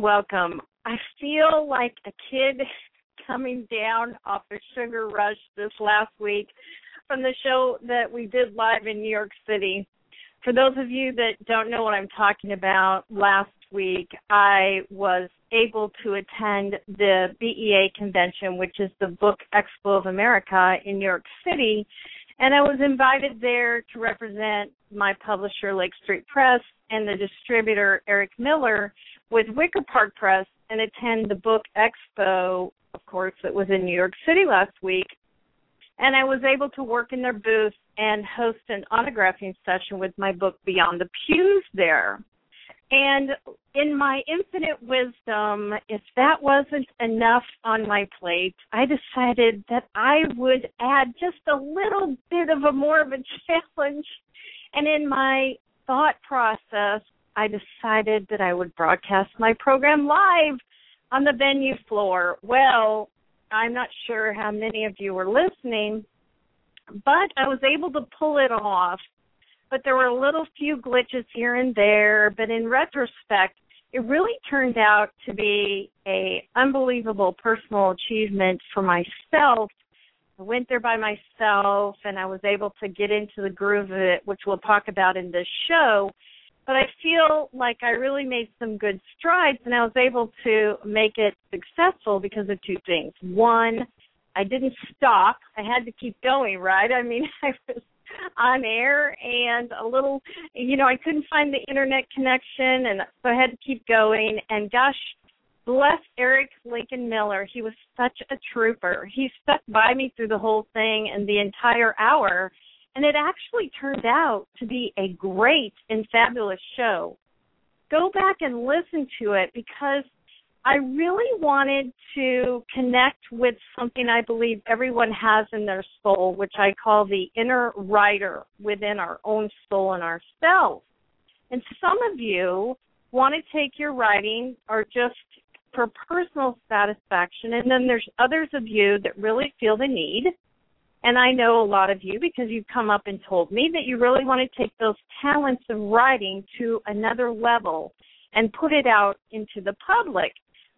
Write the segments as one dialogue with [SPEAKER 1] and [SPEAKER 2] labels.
[SPEAKER 1] Welcome. I feel like a kid coming down off a sugar rush this last week from the show that we did live in New York City. For those of you that don't know what I'm talking about, last week I was able to attend the BEA convention, which is the Book Expo of America in New York City, and I was invited there to represent my publisher, Lake Street Press, and the distributor, Eric Miller, with Wicker Park Press, and attend the Book Expo, of course, that was in New York City last week. And I was able to work in their booth and host an autographing session with my book Beyond the Pews there. And in my infinite wisdom, if that wasn't enough on my plate, I decided that I would add just a little bit of a more of a challenge. And in my thought process, I decided that I would broadcast my program live on the venue floor. Well, I'm not sure how many of you were listening, but I was able to pull it off. But there were a little few glitches here and there, but in retrospect, it really turned out to be a unbelievable personal achievement for myself. I went there by myself and I was able to get into the groove of it, which we'll talk about in this show but I feel like I really made some good strides and I was able to make it successful because of two things. One, I didn't stop. I had to keep going, right? I mean, I was on air and a little, you know, I couldn't find the internet connection and so I had to keep going. And gosh, bless Eric Lincoln Miller. He was such a trooper. He stuck by me through the whole thing and the entire hour and it actually turned out to be a great and fabulous show. Go back and listen to it because I really wanted to connect with something I believe everyone has in their soul, which I call the inner writer within our own soul and ourselves. And some of you want to take your writing or just for personal satisfaction, and then there's others of you that really feel the need and I know a lot of you because you've come up and told me that you really want to take those talents of writing to another level and put it out into the public.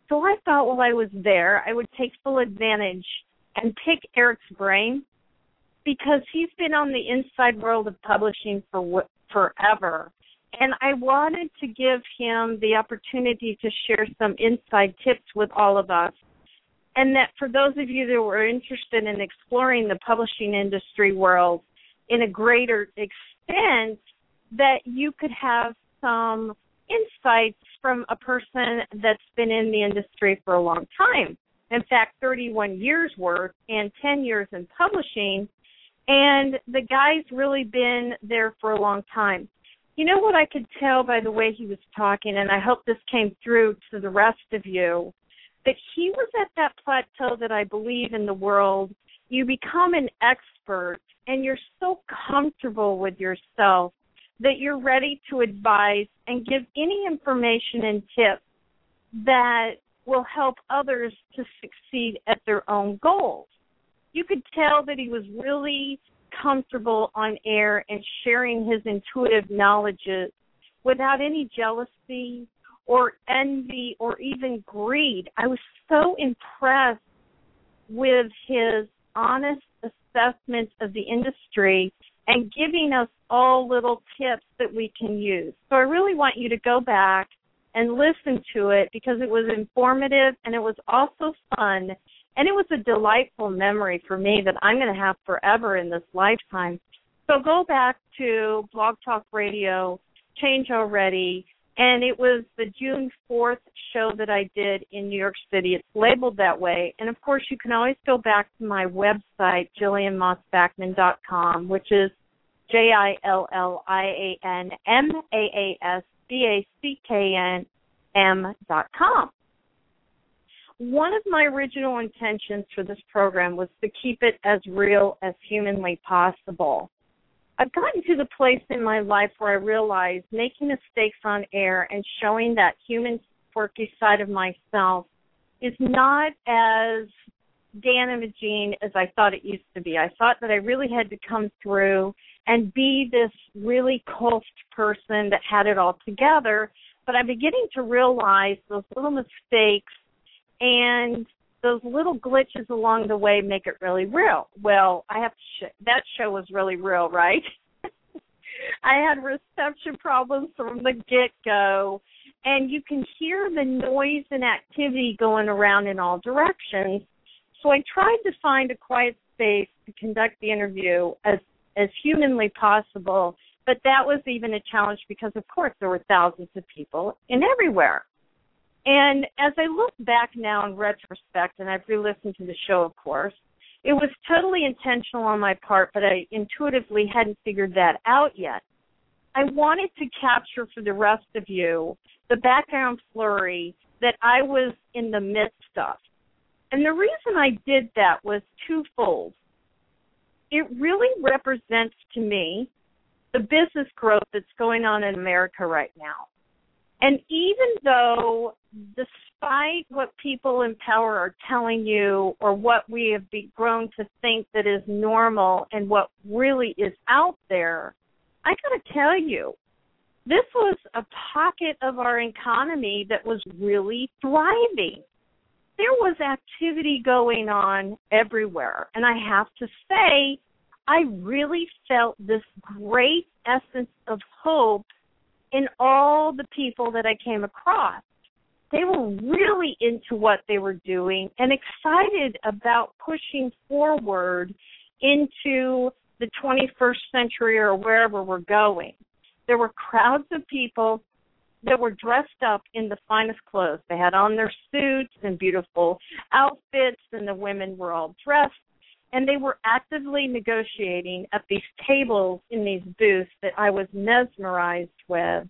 [SPEAKER 1] So I thought while I was there, I would take full advantage and pick Eric's brain because he's been on the inside world of publishing for forever. And I wanted to give him the opportunity to share some inside tips with all of us and that for those of you that were interested in exploring the publishing industry world in a greater extent, that you could have some insights from a person that's been in the industry for a long time. In fact, 31 years worth and 10 years in publishing. And the guy's really been there for a long time. You know what I could tell by the way he was talking, and I hope this came through to the rest of you, that he was at that plateau that I believe in the world. You become an expert and you're so comfortable with yourself that you're ready to advise and give any information and tips that will help others to succeed at their own goals. You could tell that he was really comfortable on air and sharing his intuitive knowledges without any jealousy or envy or even greed. I was so impressed with his honest assessment of the industry and giving us all little tips that we can use. So I really want you to go back and listen to it because it was informative and it was also fun and it was a delightful memory for me that I'm going to have forever in this lifetime. So go back to Blog Talk Radio, Change Already, and it was the June 4th show that I did in New York City. It's labeled that way. And of course, you can always go back to my website, JillianMaasBackman.com, which is J I L L I A N M A A S B A C K N M dot com. One of my original intentions for this program was to keep it as real as humanly possible. I've gotten to the place in my life where I realize making mistakes on air and showing that human quirky side of myself is not as damaging as I thought it used to be. I thought that I really had to come through and be this really coached person that had it all together. But I'm beginning to realize those little mistakes and those little glitches along the way make it really real. Well, I have to sh- that show was really real, right? I had reception problems from the get go, and you can hear the noise and activity going around in all directions. So I tried to find a quiet space to conduct the interview as as humanly possible, but that was even a challenge because of course there were thousands of people in everywhere. And as I look back now in retrospect, and I've re-listened to the show, of course, it was totally intentional on my part, but I intuitively hadn't figured that out yet. I wanted to capture for the rest of you the background flurry that I was in the midst of. And the reason I did that was twofold. It really represents to me the business growth that's going on in America right now. And even though, despite what people in power are telling you or what we have grown to think that is normal and what really is out there, I got to tell you, this was a pocket of our economy that was really thriving. There was activity going on everywhere. And I have to say, I really felt this great essence of hope in all the people that I came across. They were really into what they were doing and excited about pushing forward into the 21st century or wherever we're going. There were crowds of people that were dressed up in the finest clothes. They had on their suits and beautiful outfits, and the women were all dressed and they were actively negotiating at these tables in these booths that I was mesmerized with.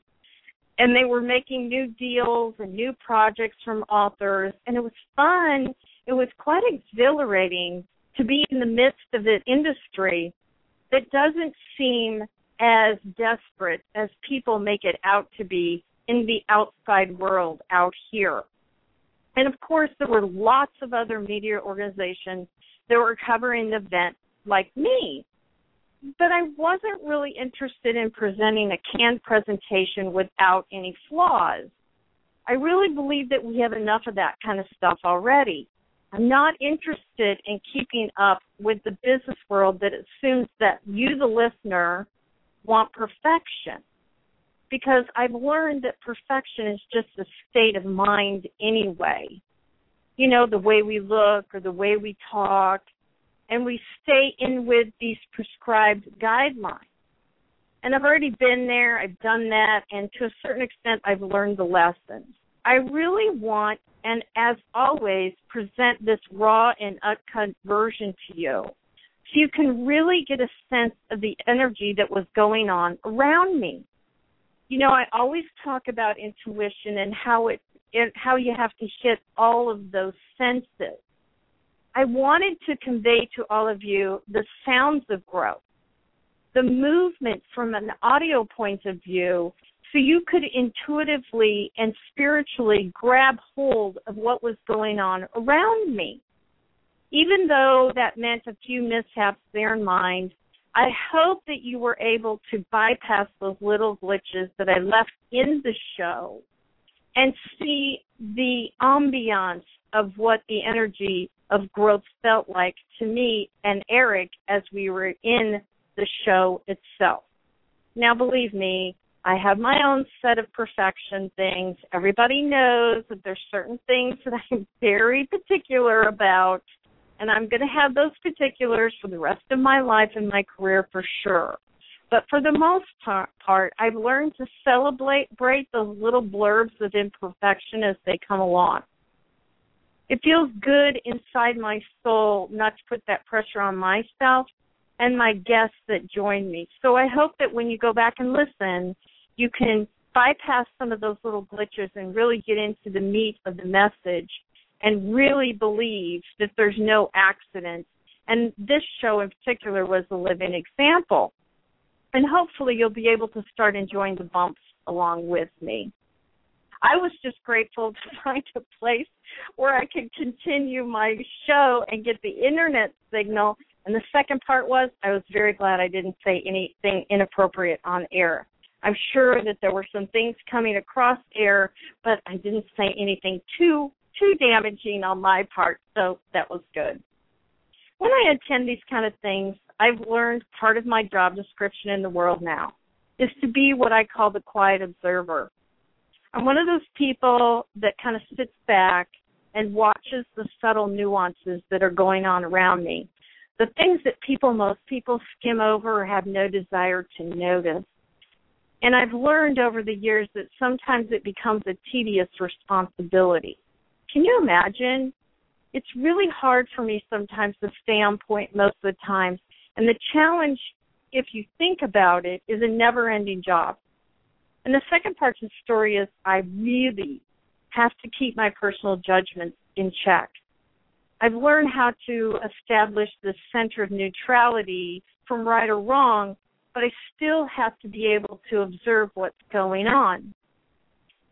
[SPEAKER 1] And they were making new deals and new projects from authors, and it was fun. It was quite exhilarating to be in the midst of an industry that doesn't seem as desperate as people make it out to be in the outside world out here. And of course, there were lots of other media organizations that were covering the event like me. But I wasn't really interested in presenting a canned presentation without any flaws. I really believe that we have enough of that kind of stuff already. I'm not interested in keeping up with the business world that assumes that you, the listener, want perfection. Because I've learned that perfection is just a state of mind anyway you know, the way we look or the way we talk, and we stay in with these prescribed guidelines. And I've already been there, I've done that, and to a certain extent, I've learned the lessons. I really want, and as always, present this raw and uncut version to you so you can really get a sense of the energy that was going on around me. You know, I always talk about intuition and how it it, how you have to hit all of those senses. I wanted to convey to all of you the sounds of growth, the movement from an audio point of view, so you could intuitively and spiritually grab hold of what was going on around me. Even though that meant a few mishaps there in mind, I hope that you were able to bypass those little glitches that I left in the show and see the ambiance of what the energy of growth felt like to me and Eric as we were in the show itself. Now, believe me, I have my own set of perfection things. Everybody knows that there's certain things that I'm very particular about, and I'm going to have those particulars for the rest of my life and my career for sure. But for the most part, I've learned to celebrate those little blurbs of imperfection as they come along. It feels good inside my soul not to put that pressure on myself and my guests that join me. So I hope that when you go back and listen, you can bypass some of those little glitches and really get into the meat of the message and really believe that there's no accident. And this show in particular was a living example. And hopefully you'll be able to start enjoying the bumps along with me. I was just grateful to find a place where I could continue my show and get the internet signal. And the second part was I was very glad I didn't say anything inappropriate on air. I'm sure that there were some things coming across air, but I didn't say anything too too damaging on my part, so that was good. When I attend these kind of things, I've learned part of my job description in the world now is to be what I call the quiet observer. I'm one of those people that kind of sits back and watches the subtle nuances that are going on around me. The things that people, most people skim over or have no desire to notice. And I've learned over the years that sometimes it becomes a tedious responsibility. Can you imagine? It's really hard for me sometimes to stay on point most of the time. And the challenge, if you think about it, is a never ending job. And the second part of the story is I really have to keep my personal judgments in check. I've learned how to establish the center of neutrality from right or wrong, but I still have to be able to observe what's going on.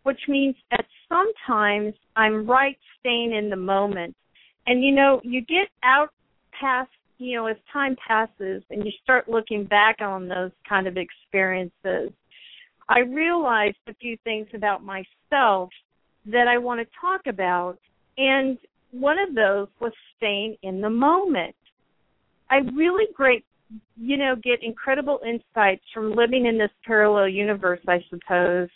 [SPEAKER 1] Which means that sometimes I'm right staying in the moment. And you know, you get out past, you know, as time passes and you start looking back on those kind of experiences, I realized a few things about myself that I want to talk about. And one of those was staying in the moment. I really great you know, get incredible insights from living in this parallel universe, I suppose,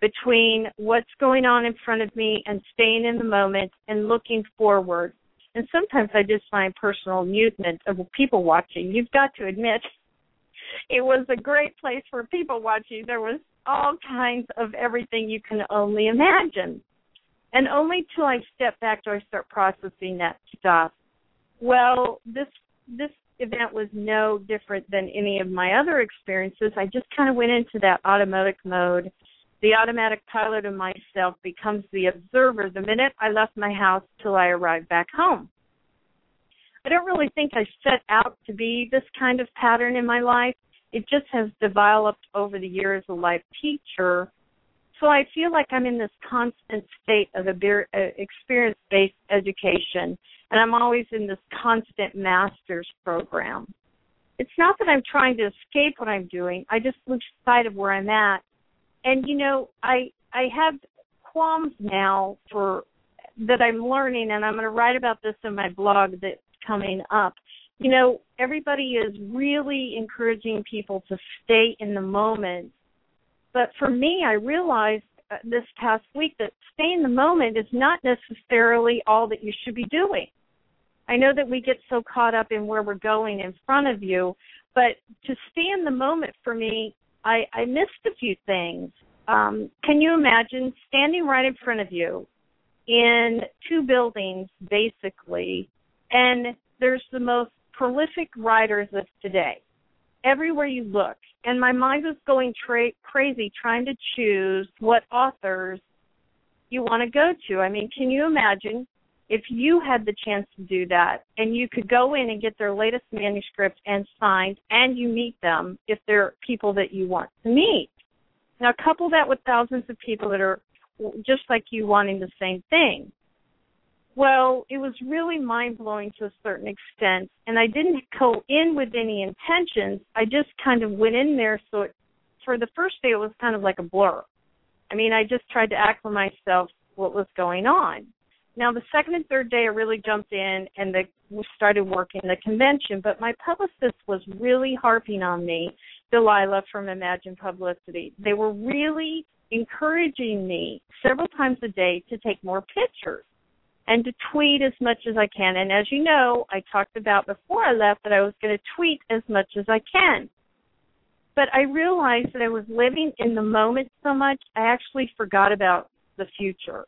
[SPEAKER 1] between what's going on in front of me and staying in the moment and looking forward. And sometimes I just find personal amusement of people watching. You've got to admit, it was a great place for people watching. There was all kinds of everything you can only imagine. And only till I step back do I start processing that stuff. Well, this this event was no different than any of my other experiences. I just kind of went into that automatic mode the automatic pilot of myself becomes the observer the minute I left my house till I arrived back home. I don't really think I set out to be this kind of pattern in my life. It just has developed over the years a life teacher. So I feel like I'm in this constant state of uh, experience based education, and I'm always in this constant master's program. It's not that I'm trying to escape what I'm doing, I just lose sight of where I'm at and you know i i have qualms now for that i'm learning and i'm going to write about this in my blog that's coming up you know everybody is really encouraging people to stay in the moment but for me i realized uh, this past week that stay in the moment is not necessarily all that you should be doing i know that we get so caught up in where we're going in front of you but to stay in the moment for me I, I missed a few things. Um, can you imagine standing right in front of you in two buildings, basically, and there's the most prolific writers of today. Everywhere you look, and my mind was going tra- crazy trying to choose what authors you want to go to. I mean, can you imagine if you had the chance to do that and you could go in and get their latest manuscript and signed and you meet them if they're people that you want to meet. Now couple that with thousands of people that are just like you wanting the same thing. Well, it was really mind blowing to a certain extent and I didn't go in with any intentions. I just kind of went in there so it, for the first day it was kind of like a blur. I mean, I just tried to act for myself what was going on now, the second and third day, I really jumped in and the, started working the convention, but my publicist was really harping on me, Delilah from Imagine Publicity. They were really encouraging me several times a day to take more pictures and to tweet as much as I can. And as you know, I talked about before I left that I was going to tweet as much as I can. But I realized that I was living in the moment so much, I actually forgot about the future.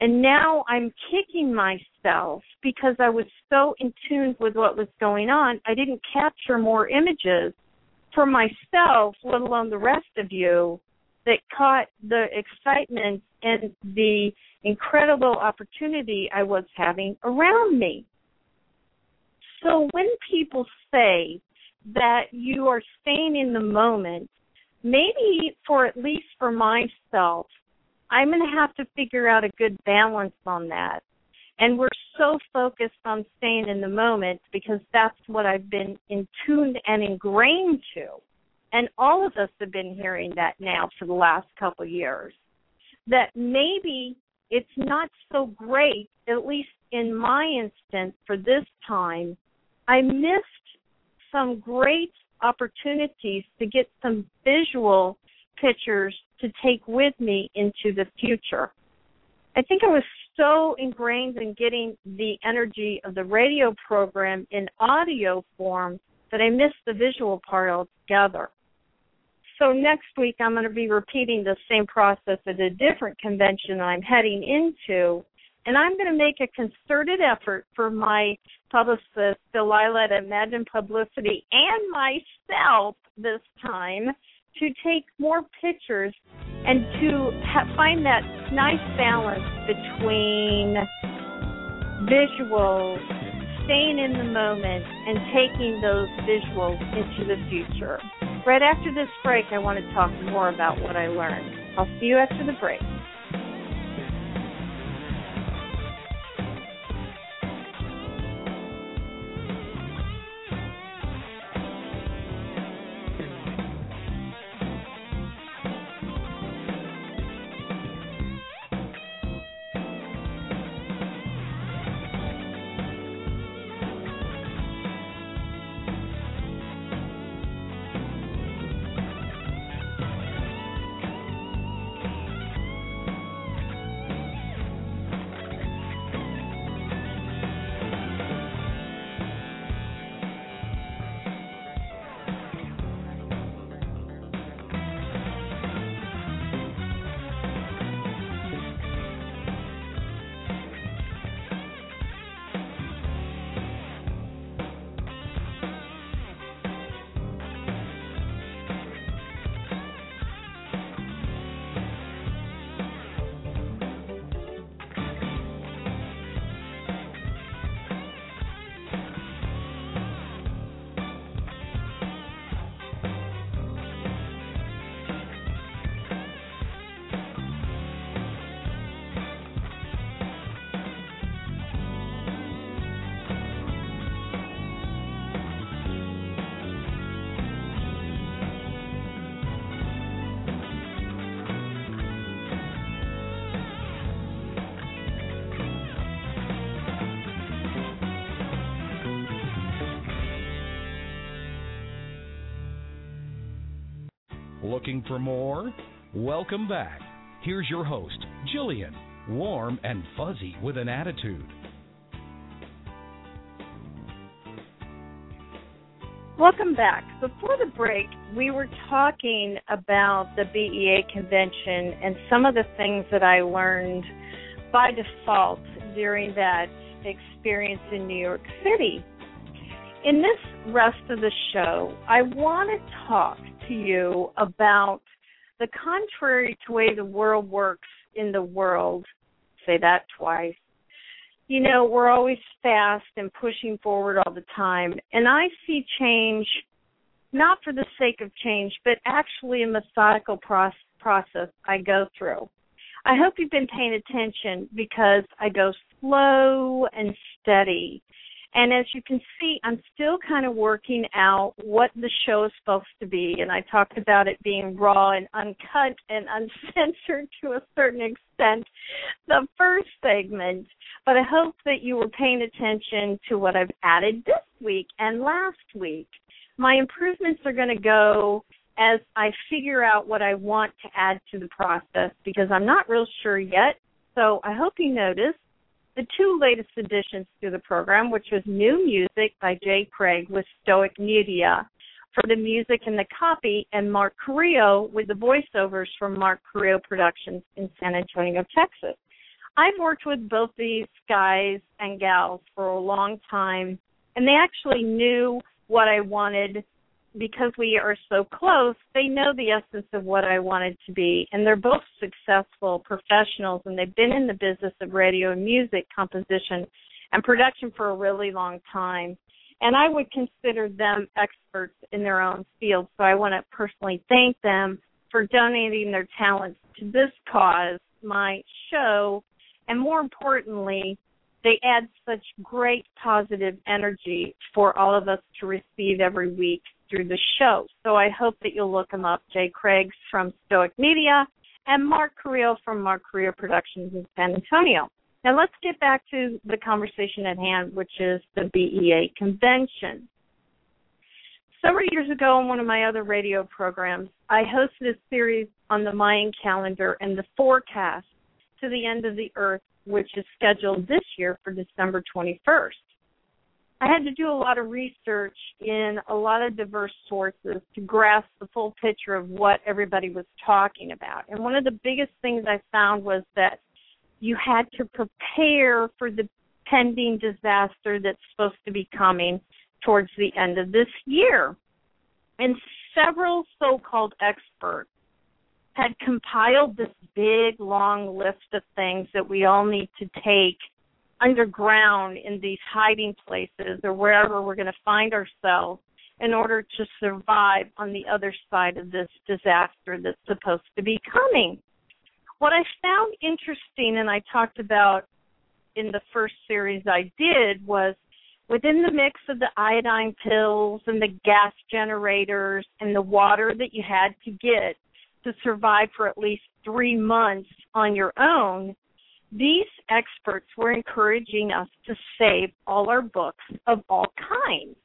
[SPEAKER 1] And now I'm kicking myself because I was so in tune with what was going on. I didn't capture more images for myself, let alone the rest of you, that caught the excitement and the incredible opportunity I was having around me. So when people say that you are staying in the moment, maybe for at least for myself, I'm going to have to figure out a good balance on that. And we're so focused on staying in the moment because that's what I've been in tuned and ingrained to. And all of us have been hearing that now for the last couple of years. That maybe it's not so great, at least in my instance for this time, I missed some great opportunities to get some visual pictures to take with me into the future. I think I was so ingrained in getting the energy of the radio program in audio form that I missed the visual part altogether. So next week I'm going to be repeating the same process at a different convention that I'm heading into and I'm going to make a concerted effort for my publicist, Delilah at Imagine Publicity, and myself this time to take more pictures and to ha- find that nice balance between visuals, staying in the moment, and taking those visuals into the future. Right after this break, I want to talk more about what I learned. I'll see you after the break.
[SPEAKER 2] Looking for more? Welcome back. Here's your host, Jillian, warm and fuzzy with an attitude.
[SPEAKER 1] Welcome back. Before the break, we were talking about the BEA convention and some of the things that I learned by default during that experience in New York City. In this rest of the show, I want to talk to you about the contrary to way the world works in the world. Say that twice. You know, we're always fast and pushing forward all the time. And I see change not for the sake of change, but actually a methodical process I go through. I hope you've been paying attention because I go slow and steady and as you can see, I'm still kind of working out what the show is supposed to be. And I talked about it being raw and uncut and uncensored to a certain extent the first segment. But I hope that you were paying attention to what I've added this week and last week. My improvements are going to go as I figure out what I want to add to the process because I'm not real sure yet. So I hope you notice the two latest additions to the program, which was new music by Jay Craig with Stoic Media for the music and the copy, and Mark Carrillo with the voiceovers from Mark Carrillo Productions in San Antonio, Texas. I've worked with both these guys and gals for a long time, and they actually knew what I wanted because we are so close. They know the essence of what I wanted to be, and they're both successful professionals, and they've been in the business of radio and music composition and production for a really long time. And I would consider them experts in their own field. So I want to personally thank them for donating their talents to this cause, my show, and more importantly, they add such great positive energy for all of us to receive every week through the show. So I hope that you'll look them up. Jay Craigs from Stoic Media and Mark Carrillo from Mark Carrillo Productions in San Antonio. Now let's get back to the conversation at hand, which is the BEA convention. Several years ago on one of my other radio programs, I hosted a series on the Mayan calendar and the forecast to the end of the earth, which is scheduled this year for December 21st. I had to do a lot of research in a lot of diverse sources to grasp the full picture of what everybody was talking about. And one of the biggest things I found was that you had to prepare for the pending disaster that's supposed to be coming towards the end of this year. And several so called experts had compiled this big long list of things that we all need to take underground in these hiding places or wherever we're going to find ourselves in order to survive on the other side of this disaster that's supposed to be coming. What I found interesting and I talked about in the first series I did was within the mix of the iodine pills and the gas generators and the water that you had to get to survive for at least three months on your own, these experts were encouraging us to save all our books of all kinds.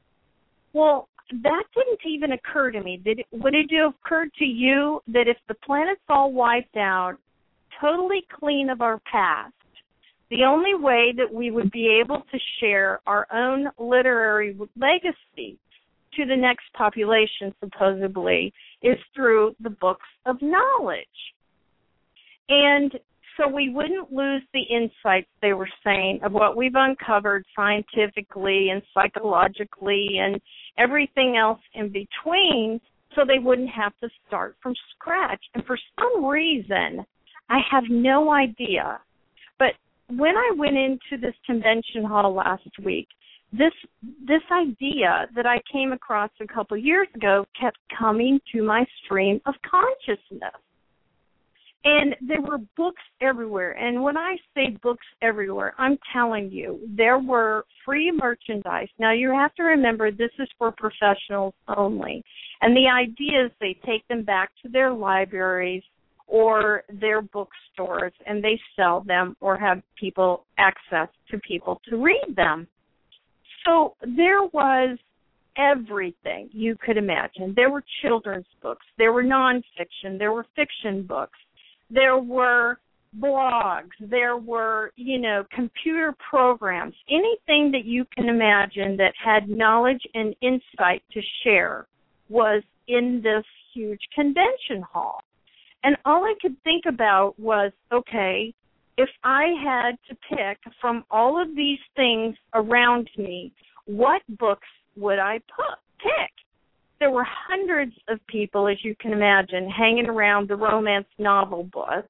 [SPEAKER 1] Well, that didn't even occur to me. Did it, would it have occurred to you that if the planet's all wiped out, totally clean of our past, the only way that we would be able to share our own literary legacy to the next population, supposedly, is through the books of knowledge. And so we wouldn't lose the insights they were saying of what we've uncovered scientifically and psychologically and everything else in between so they wouldn't have to start from scratch. And for some reason, I have no idea, but when I went into this convention hall last week, this this idea that I came across a couple years ago kept coming to my stream of consciousness. And there were books everywhere. And when I say books everywhere, I'm telling you, there were free merchandise. Now you have to remember this is for professionals only. And the idea is they take them back to their libraries or their bookstores and they sell them or have people access to people to read them. So there was everything you could imagine. There were children's books, there were nonfiction, there were fiction books, there were blogs, there were, you know, computer programs, anything that you can imagine that had knowledge and insight to share was in this huge convention hall. And all I could think about was, okay, if I had to pick from all of these things around me, what books would I pick? There were hundreds of people, as you can imagine, hanging around the romance novel books.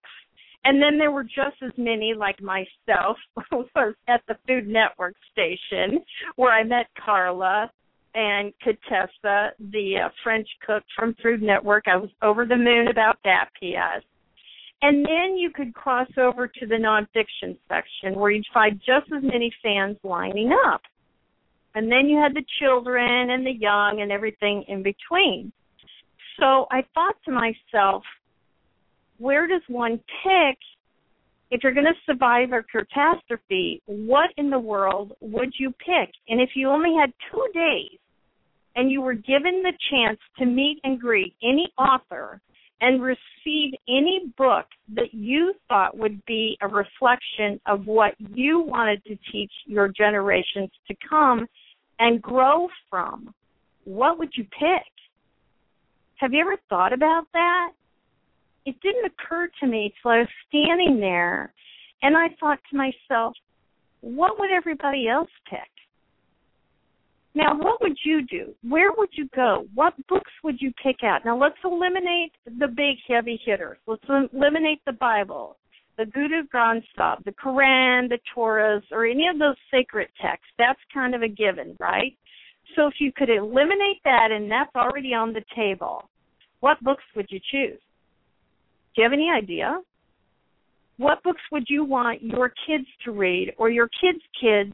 [SPEAKER 1] And then there were just as many, like myself, was at the Food Network station where I met Carla and Contessa, the uh, French cook from Food Network. I was over the moon about that, P.S. And then you could cross over to the nonfiction section where you'd find just as many fans lining up. And then you had the children and the young and everything in between. So I thought to myself, where does one pick if you're going to survive a catastrophe, what in the world would you pick? And if you only had two days and you were given the chance to meet and greet any author and receive any book that you thought would be a reflection of what you wanted to teach your generations to come and grow from, what would you pick? Have you ever thought about that? it didn't occur to me till I was standing there And I thought to myself, what would everybody else pick? Now, what would you do? Where would you go? What books would you pick out? Now, let's eliminate the big heavy hitters. Let's eliminate the Bible, the Guru Granth Sahib, the Quran, the Torahs, or any of those sacred texts. That's kind of a given, right? So if you could eliminate that and that's already on the table, what books would you choose? Do you have any idea? What books would you want your kids to read or your kids' kids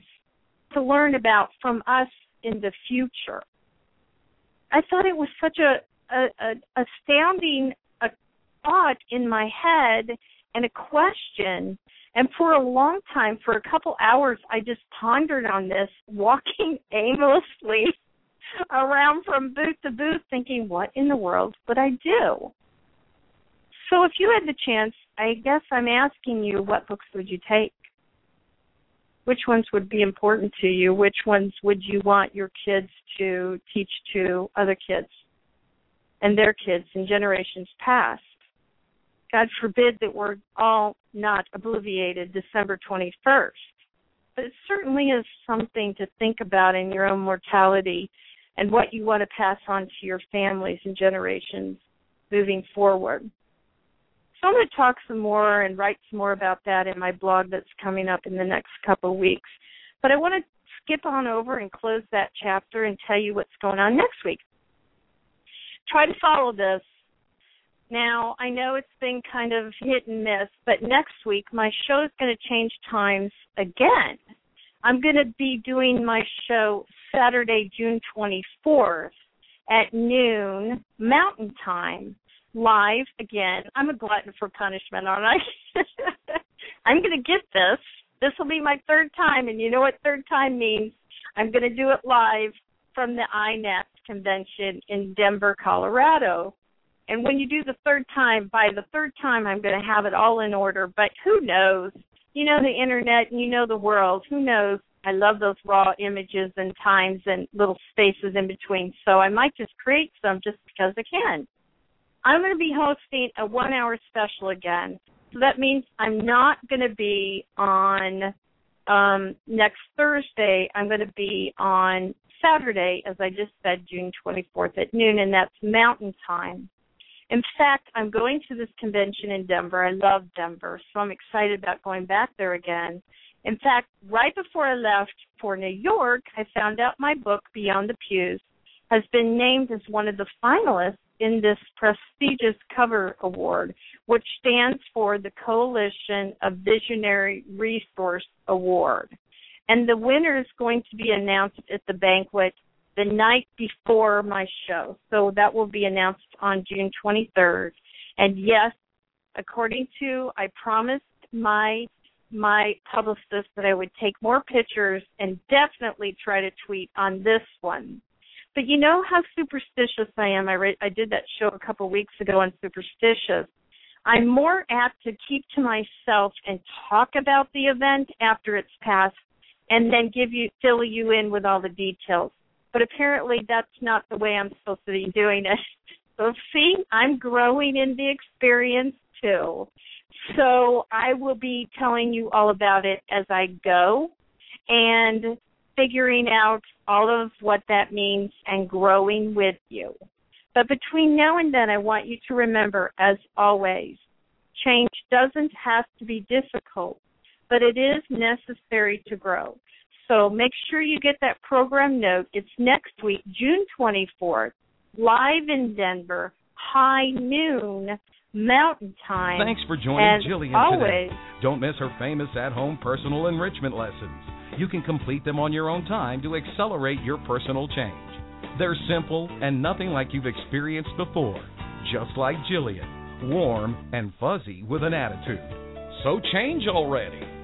[SPEAKER 1] to learn about from us in the future? I thought it was such a, a, a astounding a thought in my head and a question. And for a long time, for a couple hours, I just pondered on this, walking aimlessly around from booth to booth, thinking, what in the world would I do? So if you had the chance, I guess I'm asking you, what books would you take? Which ones would be important to you? Which ones would you want your kids to teach to other kids and their kids in generations past? God forbid that we're all not obliviated December 21st. But it certainly is something to think about in your own mortality and what you want to pass on to your families and generations moving forward. So I'm going to talk some more and write some more about that in my blog that's coming up in the next couple of weeks. But I want to skip on over and close that chapter and tell you what's going on next week. Try to follow this. Now, I know it's been kind of hit and miss, but next week my show is going to change times again. I'm going to be doing my show Saturday, June 24th at noon Mountain Time live again. I'm a glutton for punishment, aren't I? I'm going to get this. This will be my third time, and you know what third time means? I'm going to do it live from the INET convention in Denver, Colorado. And when you do the third time, by the third time, I'm going to have it all in order. But who knows? You know the internet and you know the world. Who knows? I love those raw images and times and little spaces in between. So I might just create some just because I can. I'm going to be hosting a one hour special again. So that means I'm not going to be on um, next Thursday. I'm going to be on Saturday, as I just said, June 24th at noon, and that's Mountain Time. In fact, I'm going to this convention in Denver. I love Denver, so I'm excited about going back there again. In fact, right before I left for New York, I found out my book, Beyond the Pews, has been named as one of the finalists in this prestigious COVR award, which stands for the Coalition of Visionary Resource Award. And the winner is going to be announced at the banquet the night before my show. So that will be announced on June 23rd. And yes, according to I promised my my publicist that I would take more pictures and definitely try to tweet on this one. But you know how superstitious I am. I re- I did that show a couple weeks ago on superstitious. I'm more apt to keep to myself and talk about the event after it's passed and then give you fill you in with all the details. But apparently that's not the way I'm supposed to be doing it. So see, I'm growing in the experience too. So I will be telling you all about it as I go. And figuring out all of what that means and growing with you. But between now and then, I want you to remember, as always, change doesn't have to be difficult, but it is necessary to grow. So make sure you get that program note. It's next week, June 24th, live in Denver, high noon, Mountain Time.
[SPEAKER 2] Thanks for joining
[SPEAKER 1] and
[SPEAKER 2] Jillian
[SPEAKER 1] always,
[SPEAKER 2] today. Don't miss her famous at home personal enrichment lessons. You can complete them on your own time to accelerate your personal change. They're simple and nothing like you've experienced before, just like Jillian, warm and fuzzy with an attitude. So change already.